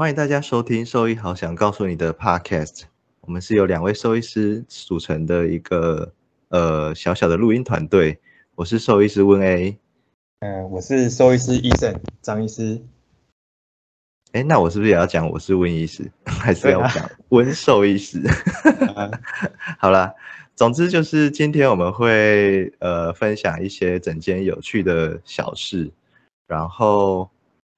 欢迎大家收听兽医好想告诉你的 Podcast。我们是由两位兽医师组成的一个呃小小的录音团队。我是兽医师温 A，嗯，我是兽医师医生张医师。哎，那我是不是也要讲我是温医师，还是要讲温兽医师？好啦，总之就是今天我们会呃分享一些整间有趣的小事，然后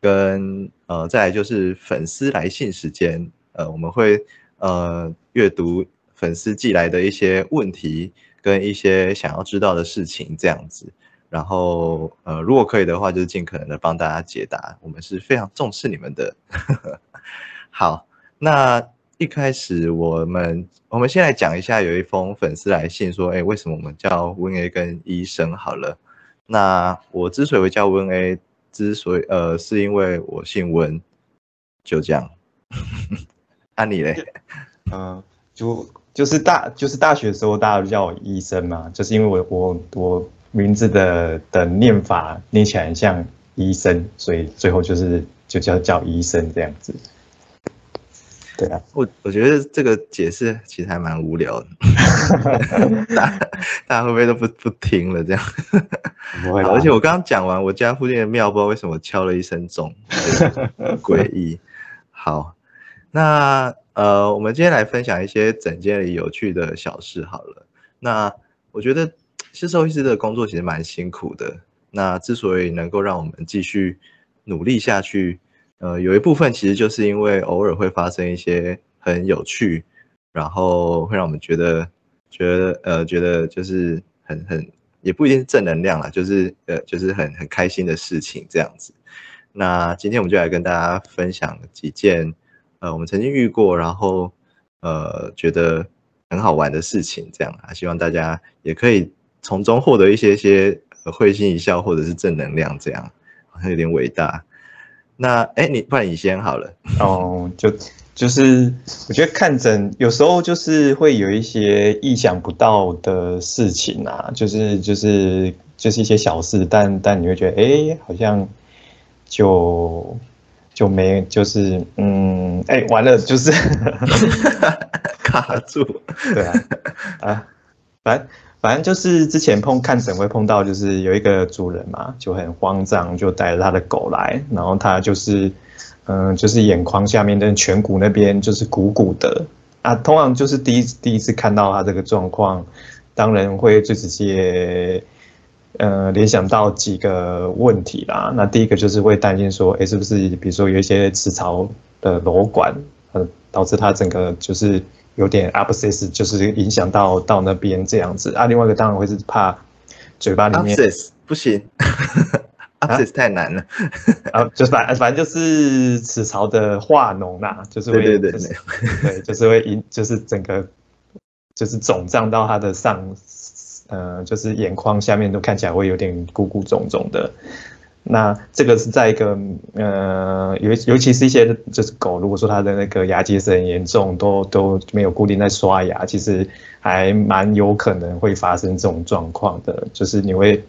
跟呃再来就是粉丝来信时间，呃我们会呃阅读粉丝寄来的一些问题跟一些想要知道的事情这样子。然后，呃，如果可以的话，就是尽可能的帮大家解答。我们是非常重视你们的。好，那一开始我们我们先来讲一下，有一封粉丝来信说，哎，为什么我们叫温 A 跟医生？好了，那我之所以会叫温 A，之所以呃，是因为我姓温，就这样。那你嘞？嗯，就就是大就是大学的时候，大家都叫我医生嘛，就是因为我我我。名字的的念法念起来很像医生，所以最后就是就叫叫医生这样子。对啊，我我觉得这个解释其实还蛮无聊的，大 大家会不会都不不听了这样？不会，而且我刚刚讲完，我家附近的庙不知道为什么敲了一声钟，诡异。好，那呃，我们今天来分享一些整间里有趣的小事好了。那我觉得。是兽医师的工作其实蛮辛苦的。那之所以能够让我们继续努力下去，呃，有一部分其实就是因为偶尔会发生一些很有趣，然后会让我们觉得觉得呃觉得就是很很也不一定是正能量啦，就是呃就是很很开心的事情这样子。那今天我们就来跟大家分享几件呃我们曾经遇过，然后呃觉得很好玩的事情，这样啊，希望大家也可以。从中获得一些些会心一笑，或者是正能量，这样好像有点伟大。那哎，你不然你先好了。哦，就就是我觉得看诊有时候就是会有一些意想不到的事情啊，就是就是就是一些小事，但但你会觉得哎，好像就就没就是嗯，哎，完了就是 卡住，对啊啊，反。反正就是之前碰看诊会碰到，就是有一个主人嘛，就很慌张，就带着他的狗来，然后他就是，嗯，就是眼眶下面的颧骨那边就是鼓鼓的啊。通常就是第一第一次看到他这个状况，当然会最直接，呃，联想到几个问题啦。那第一个就是会担心说，哎，是不是比如说有一些齿槽的瘘管，呃，导致他整个就是。有点 abscess，就是影响到到那边这样子啊。另外一个当然会是怕嘴巴里面 abscess 不行 ，abscess 太难了啊。就反反正就是齿槽的化脓啦，就是会对对对 对，就是会引，就是整个就是肿胀到它的上，呃，就是眼眶下面都看起来会有点鼓鼓肿肿的。那这个是在一个呃，尤尤其是一些就是狗，如果说它的那个牙结石很严重，都都没有固定在刷牙，其实还蛮有可能会发生这种状况的。就是你会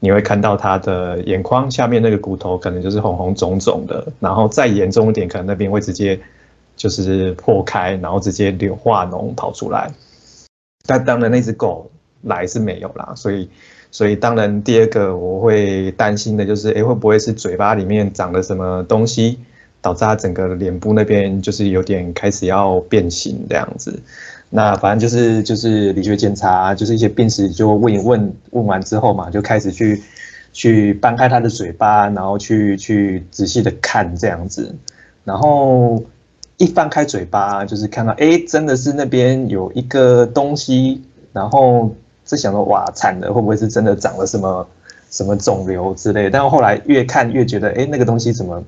你会看到它的眼眶下面那个骨头可能就是红红肿肿的，然后再严重一点，可能那边会直接就是破开，然后直接流化脓跑出来。但当然那只狗来是没有啦，所以。所以当然，第二个我会担心的就是，哎，会不会是嘴巴里面长了什么东西，导致他整个脸部那边就是有点开始要变形这样子？那反正就是就是理学检查，就是一些病史就问一问，问完之后嘛，就开始去去掰开他的嘴巴，然后去去仔细的看这样子。然后一翻开嘴巴，就是看到，哎，真的是那边有一个东西，然后。在想说哇惨了，会不会是真的长了什么什么肿瘤之类？但后来越看越觉得，哎，那个东西怎么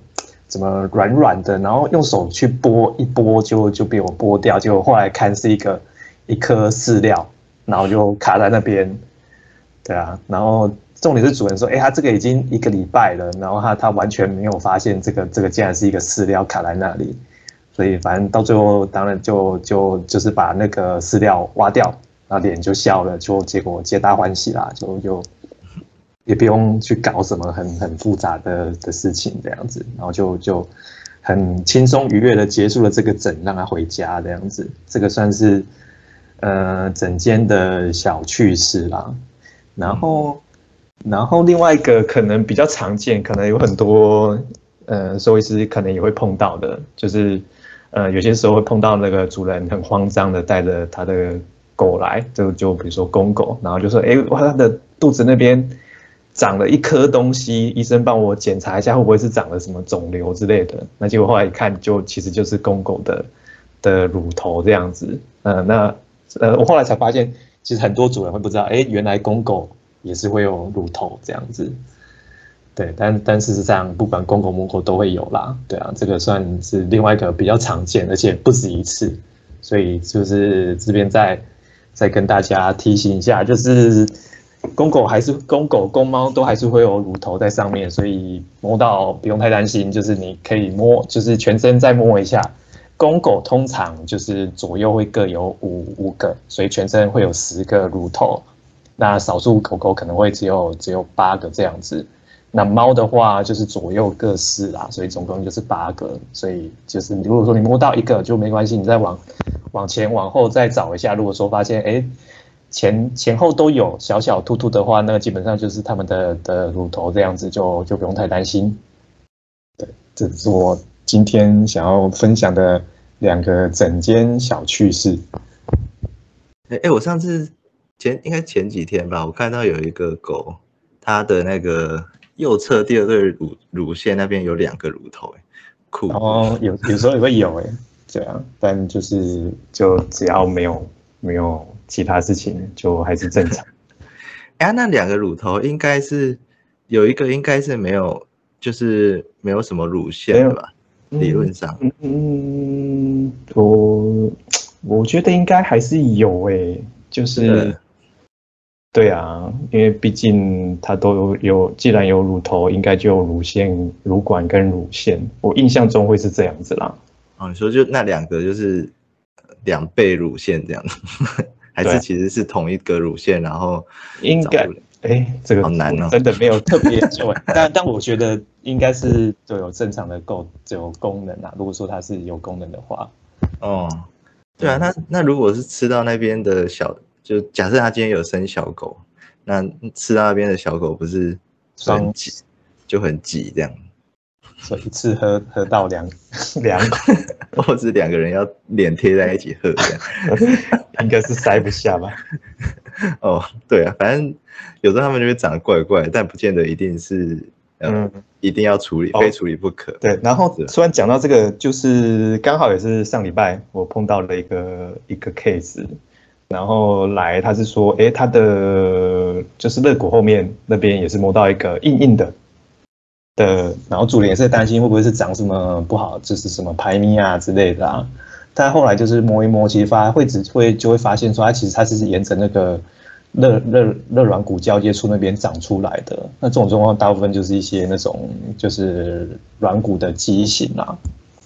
怎么软软的？然后用手去拨一拨，就就被我拨掉。结果后来看是一个一颗饲料，然后就卡在那边。对啊，然后重点是主人说，哎，他这个已经一个礼拜了，然后他他完全没有发现这个这个竟然是一个饲料卡在那里。所以反正到最后，当然就就就是把那个饲料挖掉。然后脸就笑了，就结果皆大欢喜啦，就就也不用去搞什么很很复杂的的事情这样子，然后就就很轻松愉悦的结束了这个诊，让他回家这样子，这个算是呃整间的小趣事啦。然后，然后另外一个可能比较常见，可能有很多呃兽医师可能也会碰到的，就是呃有些时候会碰到那个主人很慌张的带着他的狗来，就就比如说公狗，然后就说哎，哇，他的肚子那边。长了一颗东西，医生帮我检查一下，会不会是长了什么肿瘤之类的？那结果后来一看，就其实就是公狗的的乳头这样子。呃，那呃，我后来才发现，其实很多主人会不知道，哎，原来公狗也是会有乳头这样子。对，但但事实上，不管公狗母狗都会有啦。对啊，这个算是另外一个比较常见，而且不止一次。所以就是这边再再跟大家提醒一下，就是。公狗还是公狗、公猫都还是会有乳头在上面，所以摸到不用太担心，就是你可以摸，就是全身再摸一下。公狗通常就是左右会各有五五个，所以全身会有十个乳头。那少数狗狗可能会只有只有八个这样子。那猫的话就是左右各四啦，所以总共就是八个。所以就是如果说你摸到一个就没关系，你再往往前往后再找一下。如果说发现哎。前前后都有小小突突的话，那基本上就是他们的的乳头这样子，就就不用太担心。对，这是我今天想要分享的两个整间小趣事。哎哎，我上次前应该前几天吧，我看到有一个狗，它的那个右侧第二对乳乳腺那边有两个乳头，哎，酷。哦，有有时候也会有，哎，这样，但就是就只要没有没有。其他事情就还是正常。哎，那两个乳头应该是有一个应该是没有，就是没有什么乳腺的吧？理论上，嗯，我我觉得应该还是有诶，就是对啊，因为毕竟它都有，既然有乳头，应该就有乳腺、乳管跟乳腺。我印象中会是这样子啦。哦，你说就那两个就是两倍乳腺这样。还是其实是同一个乳腺，然后应该哎，这个好难哦，真的没有特别做，但但我觉得应该是都有正常的够有功能啊。如果说它是有功能的话，哦，对啊，那那如果是吃到那边的小，就假设他今天有生小狗，那吃到那边的小狗不是很挤，就很挤这样。所以一次喝喝到两 两口，或者两个人要脸贴在一起喝这样，应该是塞不下吧？哦，对啊，反正有时候他们就会长得怪怪，但不见得一定是嗯，一定要处理，非处理不可。对，然后突然讲到这个，就是刚好也是上礼拜我碰到了一个一个 case，然后来他是说，哎，他的就是肋骨后面那边也是摸到一个硬硬的。的，然后主人也是担心会不会是长什么不好，就是什么排咪啊之类的啊。但后来就是摸一摸，其实发会只会就会发现说，它其实它是沿着那个肋肋肋软骨交接处那边长出来的。那这种状况大部分就是一些那种就是软骨的畸形啊。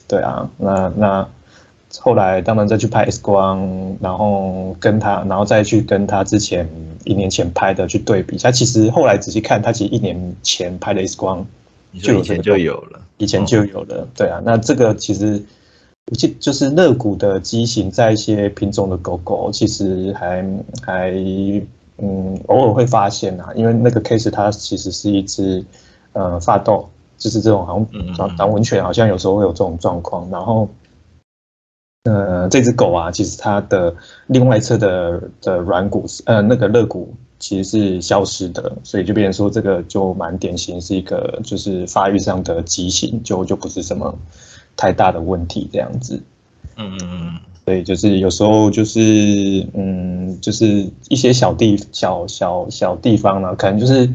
对啊，那那后来当然再去拍 X 光，然后跟他，然后再去跟他之前一年前拍的去对比。他其实后来仔细看，他其实一年前拍的 X 光。就以前就有了，以前就有了，对啊。那这个其实，就就是肋骨的畸形，在一些品种的狗狗，其实还还嗯，偶尔会发现啊。因为那个 case 它其实是一只呃发豆，就是这种好像长纹犬，好像有时候会有这种状况。然后，呃，这只狗啊，其实它的另外一侧的的软骨，呃，那个肋骨。其实是消失的，所以就变成说这个就蛮典型，是一个就是发育上的畸形，就就不是什么太大的问题这样子。嗯嗯嗯。所以就是有时候就是嗯，就是一些小地小小小地方呢，可能就是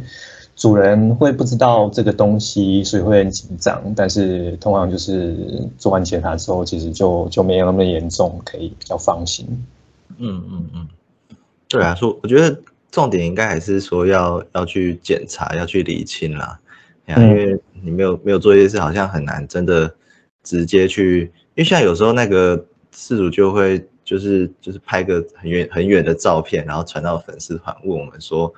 主人会不知道这个东西，所以会很紧张。但是通常就是做完检查之后，其实就就没有那么严重，可以比较放心。嗯嗯嗯。对啊，说我觉得。重点应该还是说要要去检查，要去理清啦。因为你没有没有做这些事，好像很难真的直接去。因为像有时候那个事主就会就是就是拍个很远很远的照片，然后传到粉丝团问我们说，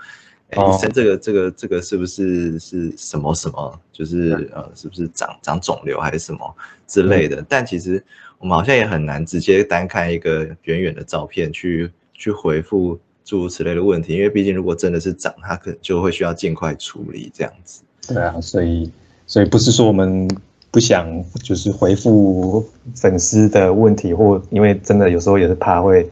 哎，医生，这个这个这个是不是是什么什么？就是呃，是不是长长肿瘤还是什么之类的？但其实我们好像也很难直接单看一个远远的照片去去回复诸如此类的问题，因为毕竟如果真的是长，它可能就会需要尽快处理这样子。对啊，所以所以不是说我们不想就是回复粉丝的问题，或因为真的有时候也是怕会。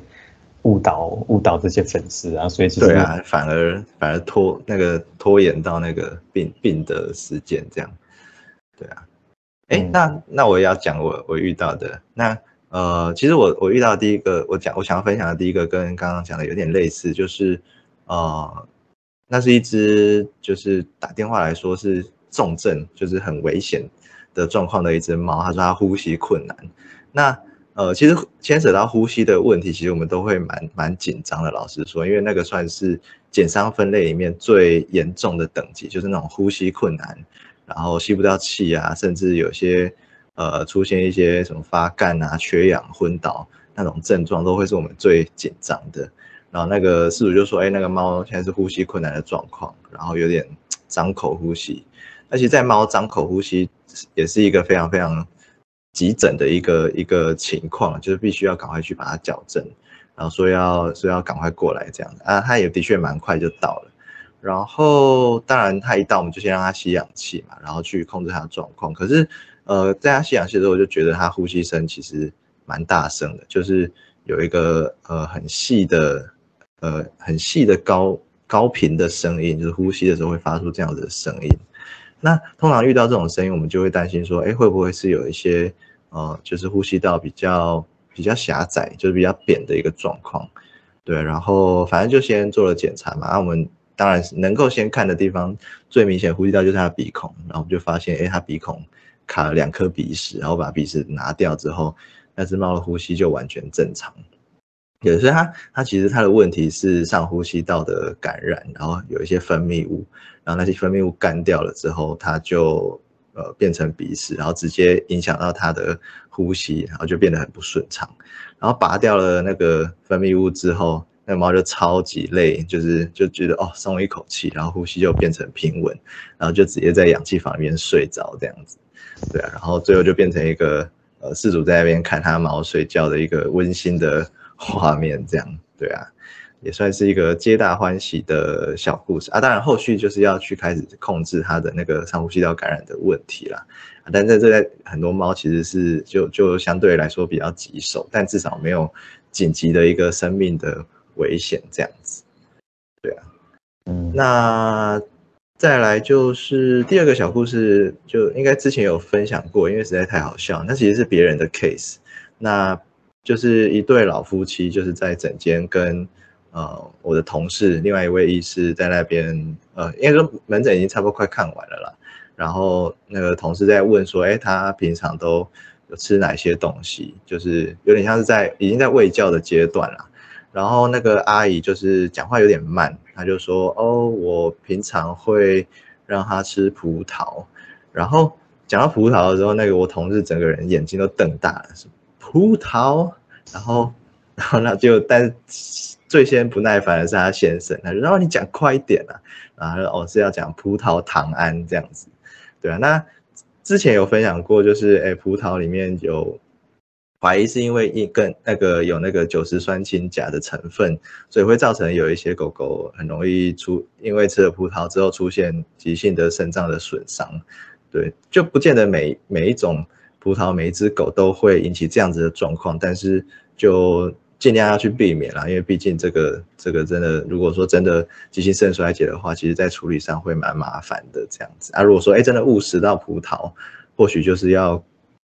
误导误导这些粉丝啊，所以其实对啊，反而反而拖那个拖延到那个病病的时间这样，对啊，哎，那那我也要讲我我遇到的那呃，其实我我遇到第一个我讲我想要分享的第一个跟刚刚讲的有点类似，就是呃，那是一只就是打电话来说是重症，就是很危险的状况的一只猫，他说他呼吸困难，那。呃，其实牵扯到呼吸的问题，其实我们都会蛮蛮紧张的。老实说，因为那个算是减伤分类里面最严重的等级，就是那种呼吸困难，然后吸不到气啊，甚至有些呃出现一些什么发干啊、缺氧、昏倒那种症状，都会是我们最紧张的。然后那个事主就说：“哎，那个猫现在是呼吸困难的状况，然后有点张口呼吸。而且在猫张口呼吸也是一个非常非常。”急诊的一个一个情况，就是必须要赶快去把它矫正，然后说要说要赶快过来这样子啊，他也的确蛮快就到了，然后当然他一到我们就先让他吸氧气嘛，然后去控制他的状况。可是呃，在他吸氧气的时候，我就觉得他呼吸声其实蛮大声的，就是有一个呃很细的呃很细的高高频的声音，就是呼吸的时候会发出这样子的声音。那通常遇到这种声音，我们就会担心说，哎，会不会是有一些呃，就是呼吸道比较比较狭窄，就是比较扁的一个状况，对。然后反正就先做了检查嘛。那我们当然能够先看的地方，最明显呼吸道就是他的鼻孔，然后我们就发现，哎，他鼻孔卡了两颗鼻屎，然后把鼻屎拿掉之后，那只猫的呼吸就完全正常。有所以它它其实它的问题是上呼吸道的感染，然后有一些分泌物，然后那些分泌物干掉了之后，它就呃变成鼻屎，然后直接影响到它的呼吸，然后就变得很不顺畅。然后拔掉了那个分泌物之后，那猫就超级累，就是就觉得哦松了一口气，然后呼吸就变成平稳，然后就直接在氧气房里面睡着这样子。对啊，然后最后就变成一个呃事主在那边看它猫睡觉的一个温馨的。画面这样，对啊，也算是一个皆大欢喜的小故事啊。当然，后续就是要去开始控制它的那个上呼吸道感染的问题啦。但在这在很多猫其实是就就相对来说比较棘手，但至少没有紧急的一个生命的危险这样子。对啊，嗯，那再来就是第二个小故事，就应该之前有分享过，因为实在太好笑。那其实是别人的 case，那。就是一对老夫妻，就是在诊间跟呃我的同事，另外一位医师在那边，呃，应该说门诊已经差不多快看完了啦。然后那个同事在问说，哎，他平常都有吃哪些东西？就是有点像是在已经在喂教的阶段了。然后那个阿姨就是讲话有点慢，她就说，哦，我平常会让他吃葡萄。然后讲到葡萄的时候，那个我同事整个人眼睛都瞪大了，是葡萄，然后，然后那就，但最先不耐烦的是他先生，他就说：“你讲快一点啊！”然后哦是要讲葡萄糖胺这样子，对啊。那之前有分享过，就是哎，葡萄里面有怀疑是因为一跟那个有那个酒石酸氢钾的成分，所以会造成有一些狗狗很容易出，因为吃了葡萄之后出现急性的肾脏的损伤，对，就不见得每每一种。葡萄每一只狗都会引起这样子的状况，但是就尽量要去避免啦，因为毕竟这个这个真的，如果说真的急性肾衰竭的话，其实在处理上会蛮麻烦的这样子。啊，如果说哎真的误食到葡萄，或许就是要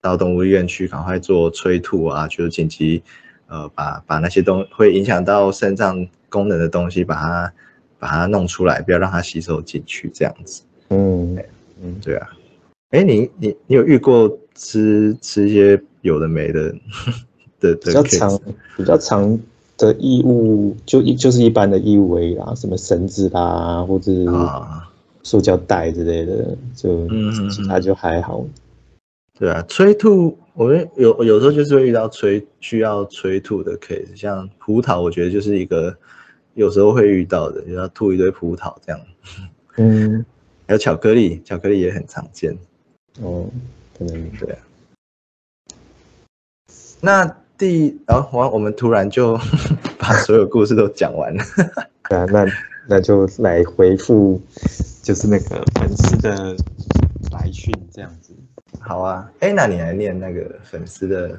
到动物医院去赶快做催吐啊，就是紧急呃把把那些东会影响到肾脏功能的东西把它把它弄出来，不要让它吸收进去这样子。嗯嗯，对啊。哎，你你你有遇过吃吃一些有的没的的的比较长比较长的异物，就一就是一般的异物啦，什么绳子啦，或者啊塑胶袋之类的，就其他就还好。对啊，催吐，我们有有时候就是会遇到催需要催吐的 case，像葡萄，我觉得就是一个有时候会遇到的，就要吐一堆葡萄这样。嗯，还有巧克力，巧克力也很常见。哦，可能对啊。那第，然后我我们突然就 把所有故事都讲完了。对啊，那那就来回复，就是那个粉丝的来讯这样子。好啊，哎，那你来念那个粉丝的，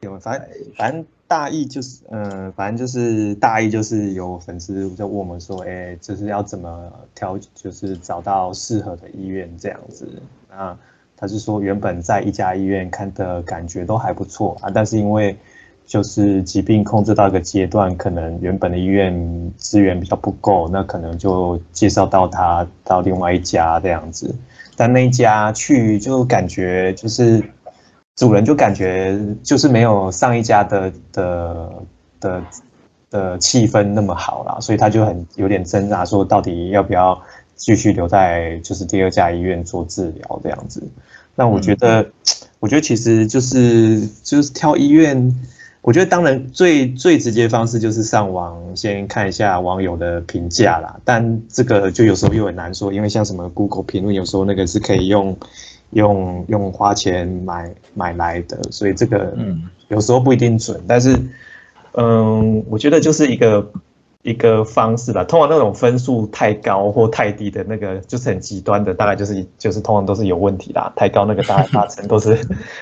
有反正反正大意就是，嗯，反正就是大意就是有粉丝在问我们说，哎，就是要怎么挑，就是找到适合的医院这样子。那他是说原本在一家医院看的感觉都还不错啊，但是因为就是疾病控制到一个阶段，可能原本的医院资源比较不够，那可能就介绍到他到另外一家这样子。但那一家去就感觉就是主人就感觉就是没有上一家的的的的气氛那么好啦，所以他就很有点挣扎，说到底要不要继续留在就是第二家医院做治疗这样子。那我觉得，我觉得其实就是就是挑医院。我觉得当然最最直接方式就是上网先看一下网友的评价啦，但这个就有时候又很难说，因为像什么 Google 评论，有时候那个是可以用用用花钱买买来的，所以这个嗯有时候不一定准。但是嗯，我觉得就是一个。一个方式啦，通常那种分数太高或太低的那个，就是很极端的，大概就是就是通常都是有问题啦。太高那个大 大成都是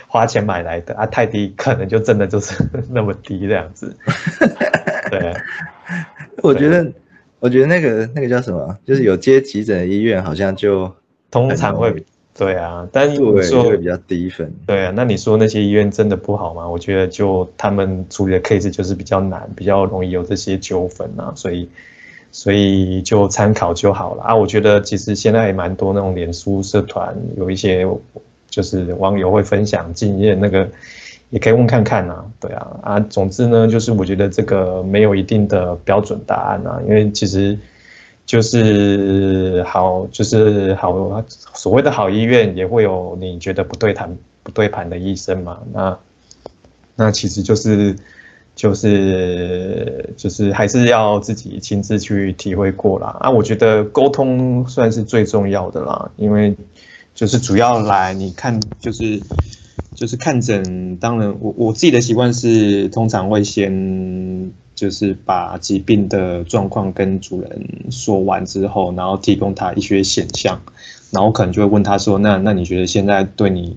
花钱买来的啊，太低可能就真的就是那么低这样子。对，我觉得我觉得那个那个叫什么，就是有接急诊的医院，好像就通常会。对啊，但你说比较低分。对啊，那你说那些医院真的不好吗？我觉得就他们处理的 case 就是比较难，比较容易有这些纠纷啊，所以所以就参考就好了啊。我觉得其实现在也蛮多那种脸书社团，有一些就是网友会分享经验，那个也可以问看看啊。对啊啊，总之呢，就是我觉得这个没有一定的标准答案啊，因为其实。就是好，就是好，所谓的好医院也会有你觉得不对谈、不对盘的医生嘛？那那其实就是就是就是还是要自己亲自去体会过啦。啊，我觉得沟通算是最重要的啦，因为就是主要来你看就是就是看诊，当然我我自己的习惯是通常会先。就是把疾病的状况跟主人说完之后，然后提供他一些选项，然后可能就会问他说：“那那你觉得现在对你，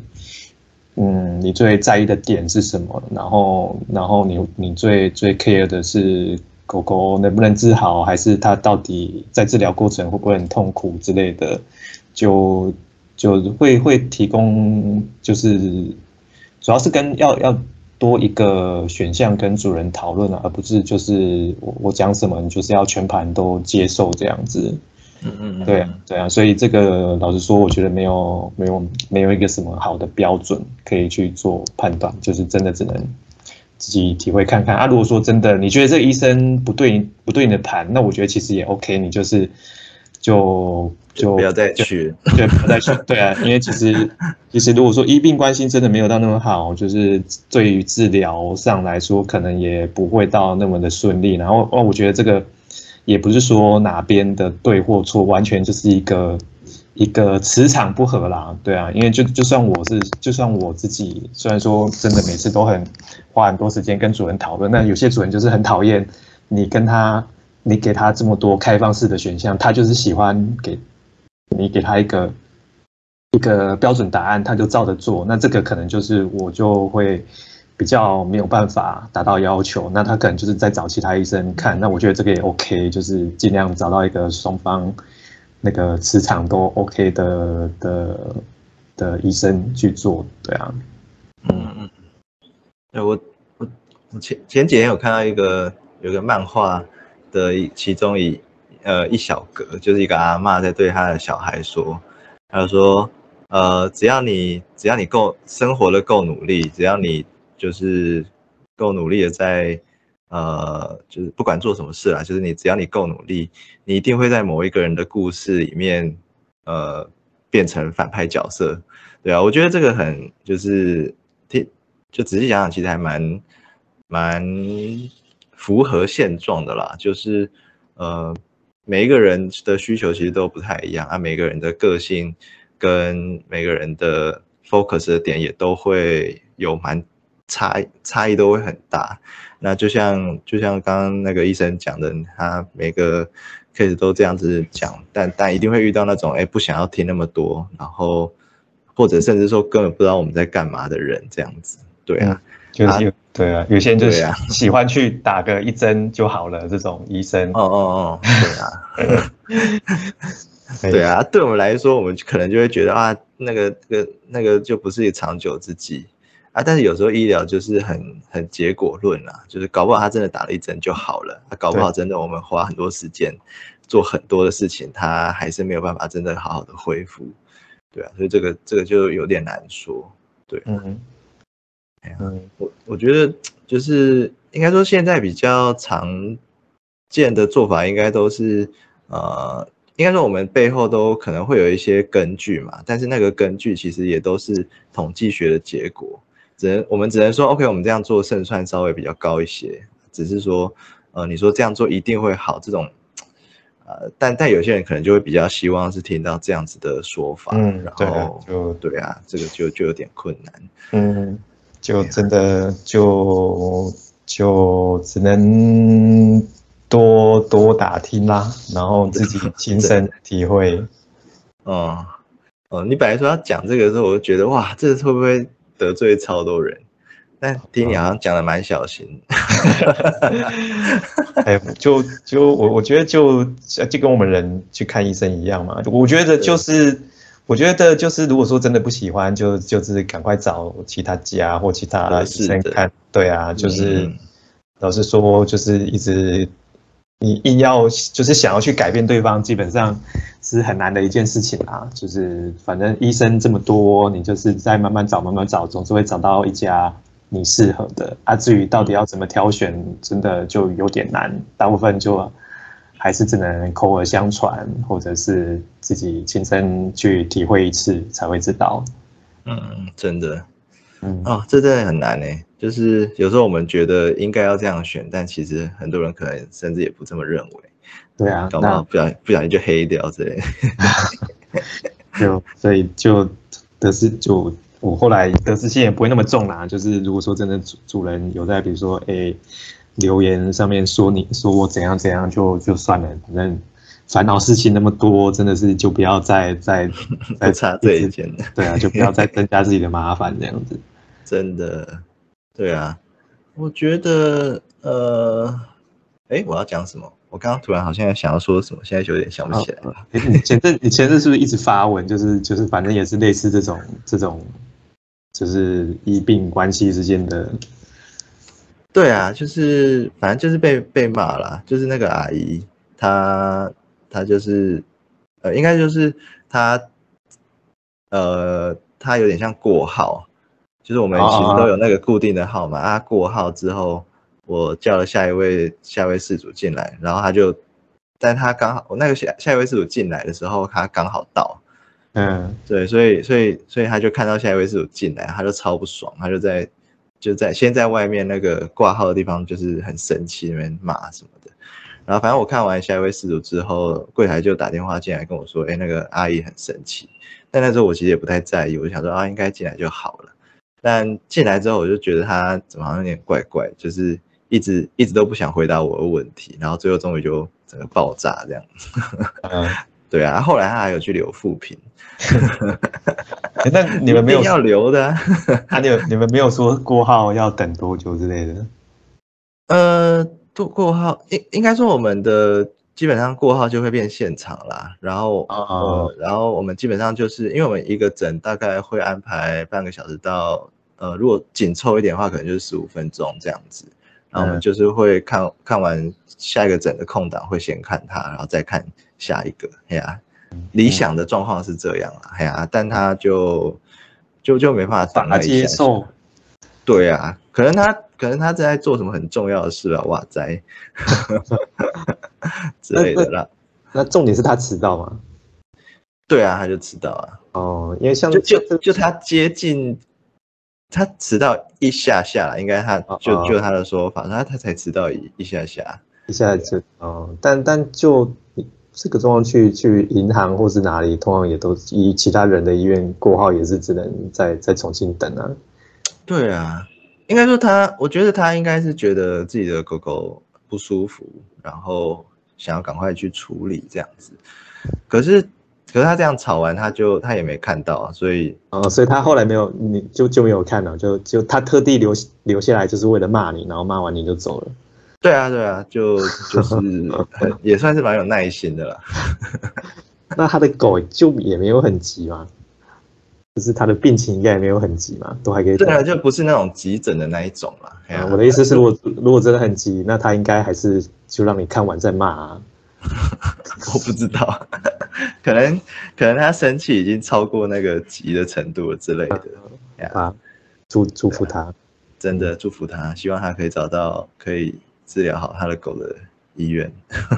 嗯，你最在意的点是什么？然后然后你你最最 care 的是狗狗能不能治好，还是它到底在治疗过程会不会很痛苦之类的？就就会会提供，就是主要是跟要要。”多一个选项跟主人讨论了，而不是就是我我讲什么，你就是要全盘都接受这样子。嗯嗯，对啊对啊，所以这个老实说，我觉得没有没有没有一个什么好的标准可以去做判断，就是真的只能自己体会看看啊。如果说真的你觉得这个医生不对不对你的盘，那我觉得其实也 OK，你就是就。就不要再去，对，不要再去，对啊，因为其实 其实如果说医病关系真的没有到那么好，就是对于治疗上来说，可能也不会到那么的顺利。然后哦，我觉得这个也不是说哪边的对或错，完全就是一个一个磁场不合啦，对啊，因为就就算我是，就算我自己，虽然说真的每次都很花很多时间跟主人讨论，那有些主人就是很讨厌你跟他，你给他这么多开放式的选项，他就是喜欢给。你给他一个一个标准答案，他就照着做。那这个可能就是我就会比较没有办法达到要求。那他可能就是在找其他医生看。那我觉得这个也 OK，就是尽量找到一个双方那个磁场都 OK 的的的医生去做。对啊，嗯嗯。哎，我我我前前几天有看到一个有个漫画的其中一。呃，一小格就是一个阿妈在对他的小孩说，他说，呃，只要你只要你够生活的够努力，只要你就是够努力的在，呃，就是不管做什么事啊，就是你只要你够努力，你一定会在某一个人的故事里面，呃，变成反派角色，对啊，我觉得这个很就是听，就仔细想想，其实还蛮蛮符合现状的啦，就是。呃，每一个人的需求其实都不太一样啊，每个人的个性跟每个人的 focus 的点也都会有蛮差差异都会很大。那就像就像刚刚那个医生讲的，他每个 case 都这样子讲，但但一定会遇到那种哎不想要听那么多，然后或者甚至说根本不知道我们在干嘛的人这样子，对啊。就是有对啊，有些人就是喜欢去打个一针就好了，这种医生。哦哦哦，对啊，对啊，对我们来说，我们可能就会觉得啊，那个、那个、那个就不是一个长久之计啊。但是有时候医疗就是很很结果论啊，就是搞不好他真的打了一针就好了，他搞不好真的我们花很多时间做很多的事情，他还是没有办法真的好好的恢复。对啊，所以这个这个就有点难说。对，嗯。嗯，我我觉得就是应该说现在比较常见的做法，应该都是呃，应该说我们背后都可能会有一些根据嘛，但是那个根据其实也都是统计学的结果，只能我们只能说 OK，我们这样做胜算稍微比较高一些，只是说呃，你说这样做一定会好这种呃，但但有些人可能就会比较希望是听到这样子的说法，嗯，然后就对啊，这个就就有点困难，嗯。就真的就就只能多多打听啦，然后自己亲身体会。哦哦，你本来说要讲这个的时候，我就觉得哇，这会不会得罪超多人？但听你好像讲的蛮小心。哎，就就我我觉得就就跟我们人去看医生一样嘛，我觉得就是。我觉得就是，如果说真的不喜欢，就就是赶快找其他家或其他医生看。对啊，就是老实说，就是一直你硬要就是想要去改变对方，基本上是很难的一件事情啊。就是反正医生这么多，你就是再慢慢找，慢慢找，总是会找到一家你适合的。啊，至于到底要怎么挑选，真的就有点难。大部分就。还是只能口耳相传，或者是自己亲身去体会一次才会知道。嗯，真的，嗯哦，这真的很难呢。就是有时候我们觉得应该要这样选，但其实很多人可能甚至也不这么认为。对啊，搞不好不小不小心就黑掉之类。就所以就得失就我后来得失心也不会那么重啦。就是如果说真的主主人有在，比如说诶。留言上面说你说我怎样怎样就就算了，反正烦恼事情那么多，真的是就不要再再 再插这一件了。对啊，就不要再增加自己的麻烦这样子。真的，对啊，我觉得呃，哎，我要讲什么？我刚刚突然好像想要说什么，现在有点想不起来了。你前阵你前阵是不是一直发文？就是就是反正也是类似这种这种，就是医病关系之间的。对啊，就是反正就是被被骂了，就是那个阿姨，她她就是，呃，应该就是她，呃，她有点像过号，就是我们其实都有那个固定的号码啊，过号之后，我叫了下一位下一位事主进来，然后他就，但他刚好我那个下下一位事主进来的时候，他刚好到，嗯，对，所以所以所以他就看到下一位事主进来，他就超不爽，他就在。就在先在外面那个挂号的地方，就是很生气，那边骂什么的。然后反正我看完下一位失主之后，柜台就打电话进来跟我说：“哎，那个阿姨很生气。”但那时候我其实也不太在意，我就想说啊，应该进来就好了。但进来之后，我就觉得他怎么好像有点怪怪，就是一直一直都不想回答我的问题，然后最后终于就整个爆炸这样。对啊，后来他还有去留复评，那你们没有要留的？啊，你你们没有说过号要等多久之类的？呃，过过号应应该说我们的基本上过号就会变现场啦，然后呃，然后我们基本上就是因为我们一个诊大概会安排半个小时到呃，如果紧凑一点的话，可能就是十五分钟这样子，然后我们就是会看看完下一个诊的空档会先看它，然后再看。下一个，哎呀，理想的状况是这样啊，哎呀，但他就就就没办法打接受，对啊，可能他可能他在做什么很重要的事啊，哇塞，之类的啦。那重点是他迟到吗？对啊，他就迟到啊。哦，因为像就就就他接近他迟到一下下，应该他就就他的说法，他他才迟到一一下下。一下就哦，但但就这个状况去去银行或是哪里，通常也都以其他人的医院过号，也是只能再再重新等啊。对啊，应该说他，我觉得他应该是觉得自己的狗狗不舒服，然后想要赶快去处理这样子。可是，可是他这样吵完，他就他也没看到啊，所以哦，所以他后来没有，你就就没有看到，就就他特地留留下来，就是为了骂你，然后骂完你就走了。对啊，对啊，就就是很也算是蛮有耐心的了。那他的狗就也没有很急吗？就是他的病情应该也没有很急嘛，都还可以。对啊，就不是那种急诊的那一种了。我的意思是，如果如果真的很急，那他应该还是就让你看完再骂啊。我不知道，可能可能他生气已经超过那个急的程度了之类的。啊，祝祝福他，真的祝福他，希望他可以找到可以治疗好他的狗的医院。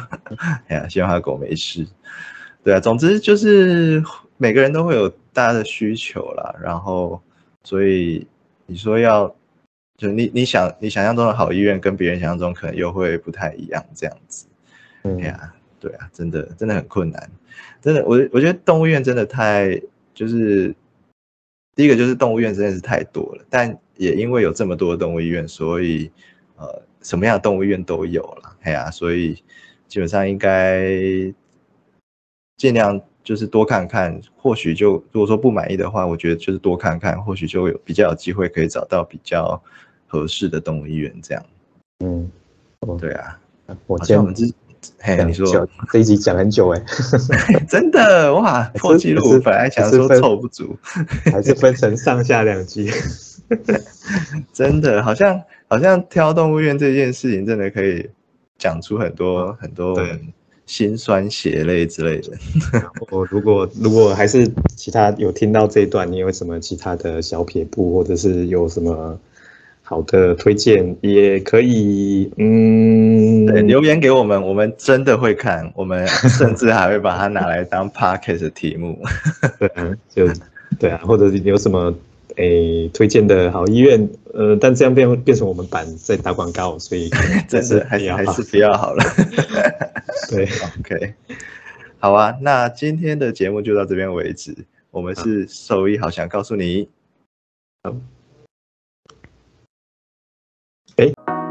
哎呀，希望他的狗没事。对啊，总之就是每个人都会有。大家的需求啦，然后，所以你说要，就你你想你想象中的好医院，跟别人想象中可能又会不太一样，这样子。嗯呀，对啊，真的真的很困难，真的，我我觉得动物院真的太，就是第一个就是动物院真的是太多了，但也因为有这么多的动物医院，所以呃，什么样的动物医院都有了，哎呀，所以基本上应该尽量。就是多看看，或许就如果说不满意的话，我觉得就是多看看，或许就有比较有机会可以找到比较合适的动物医院这样。嗯，对啊，我今天我们之，嘿，你说。这一集讲很久哎，真的？哇，破纪录，本来想说凑不足，还是分成上下两集，真的好像好像挑动物园这件事情，真的可以讲出很多很多。心酸血泪之类的。我如果如果还是其他有听到这一段，你有什么其他的小撇步，或者是有什么好的推荐，也可以嗯，对，留言给我们，我们真的会看，我们甚至还会把它拿来当 podcast 题目。对，就对啊，或者是有什么。诶，推荐的好医院，呃，但这样变变成我们版在打广告，所以 这是还还是比较好了。对，OK，好啊，那今天的节目就到这边为止。我们是兽医，好想告诉你。哎。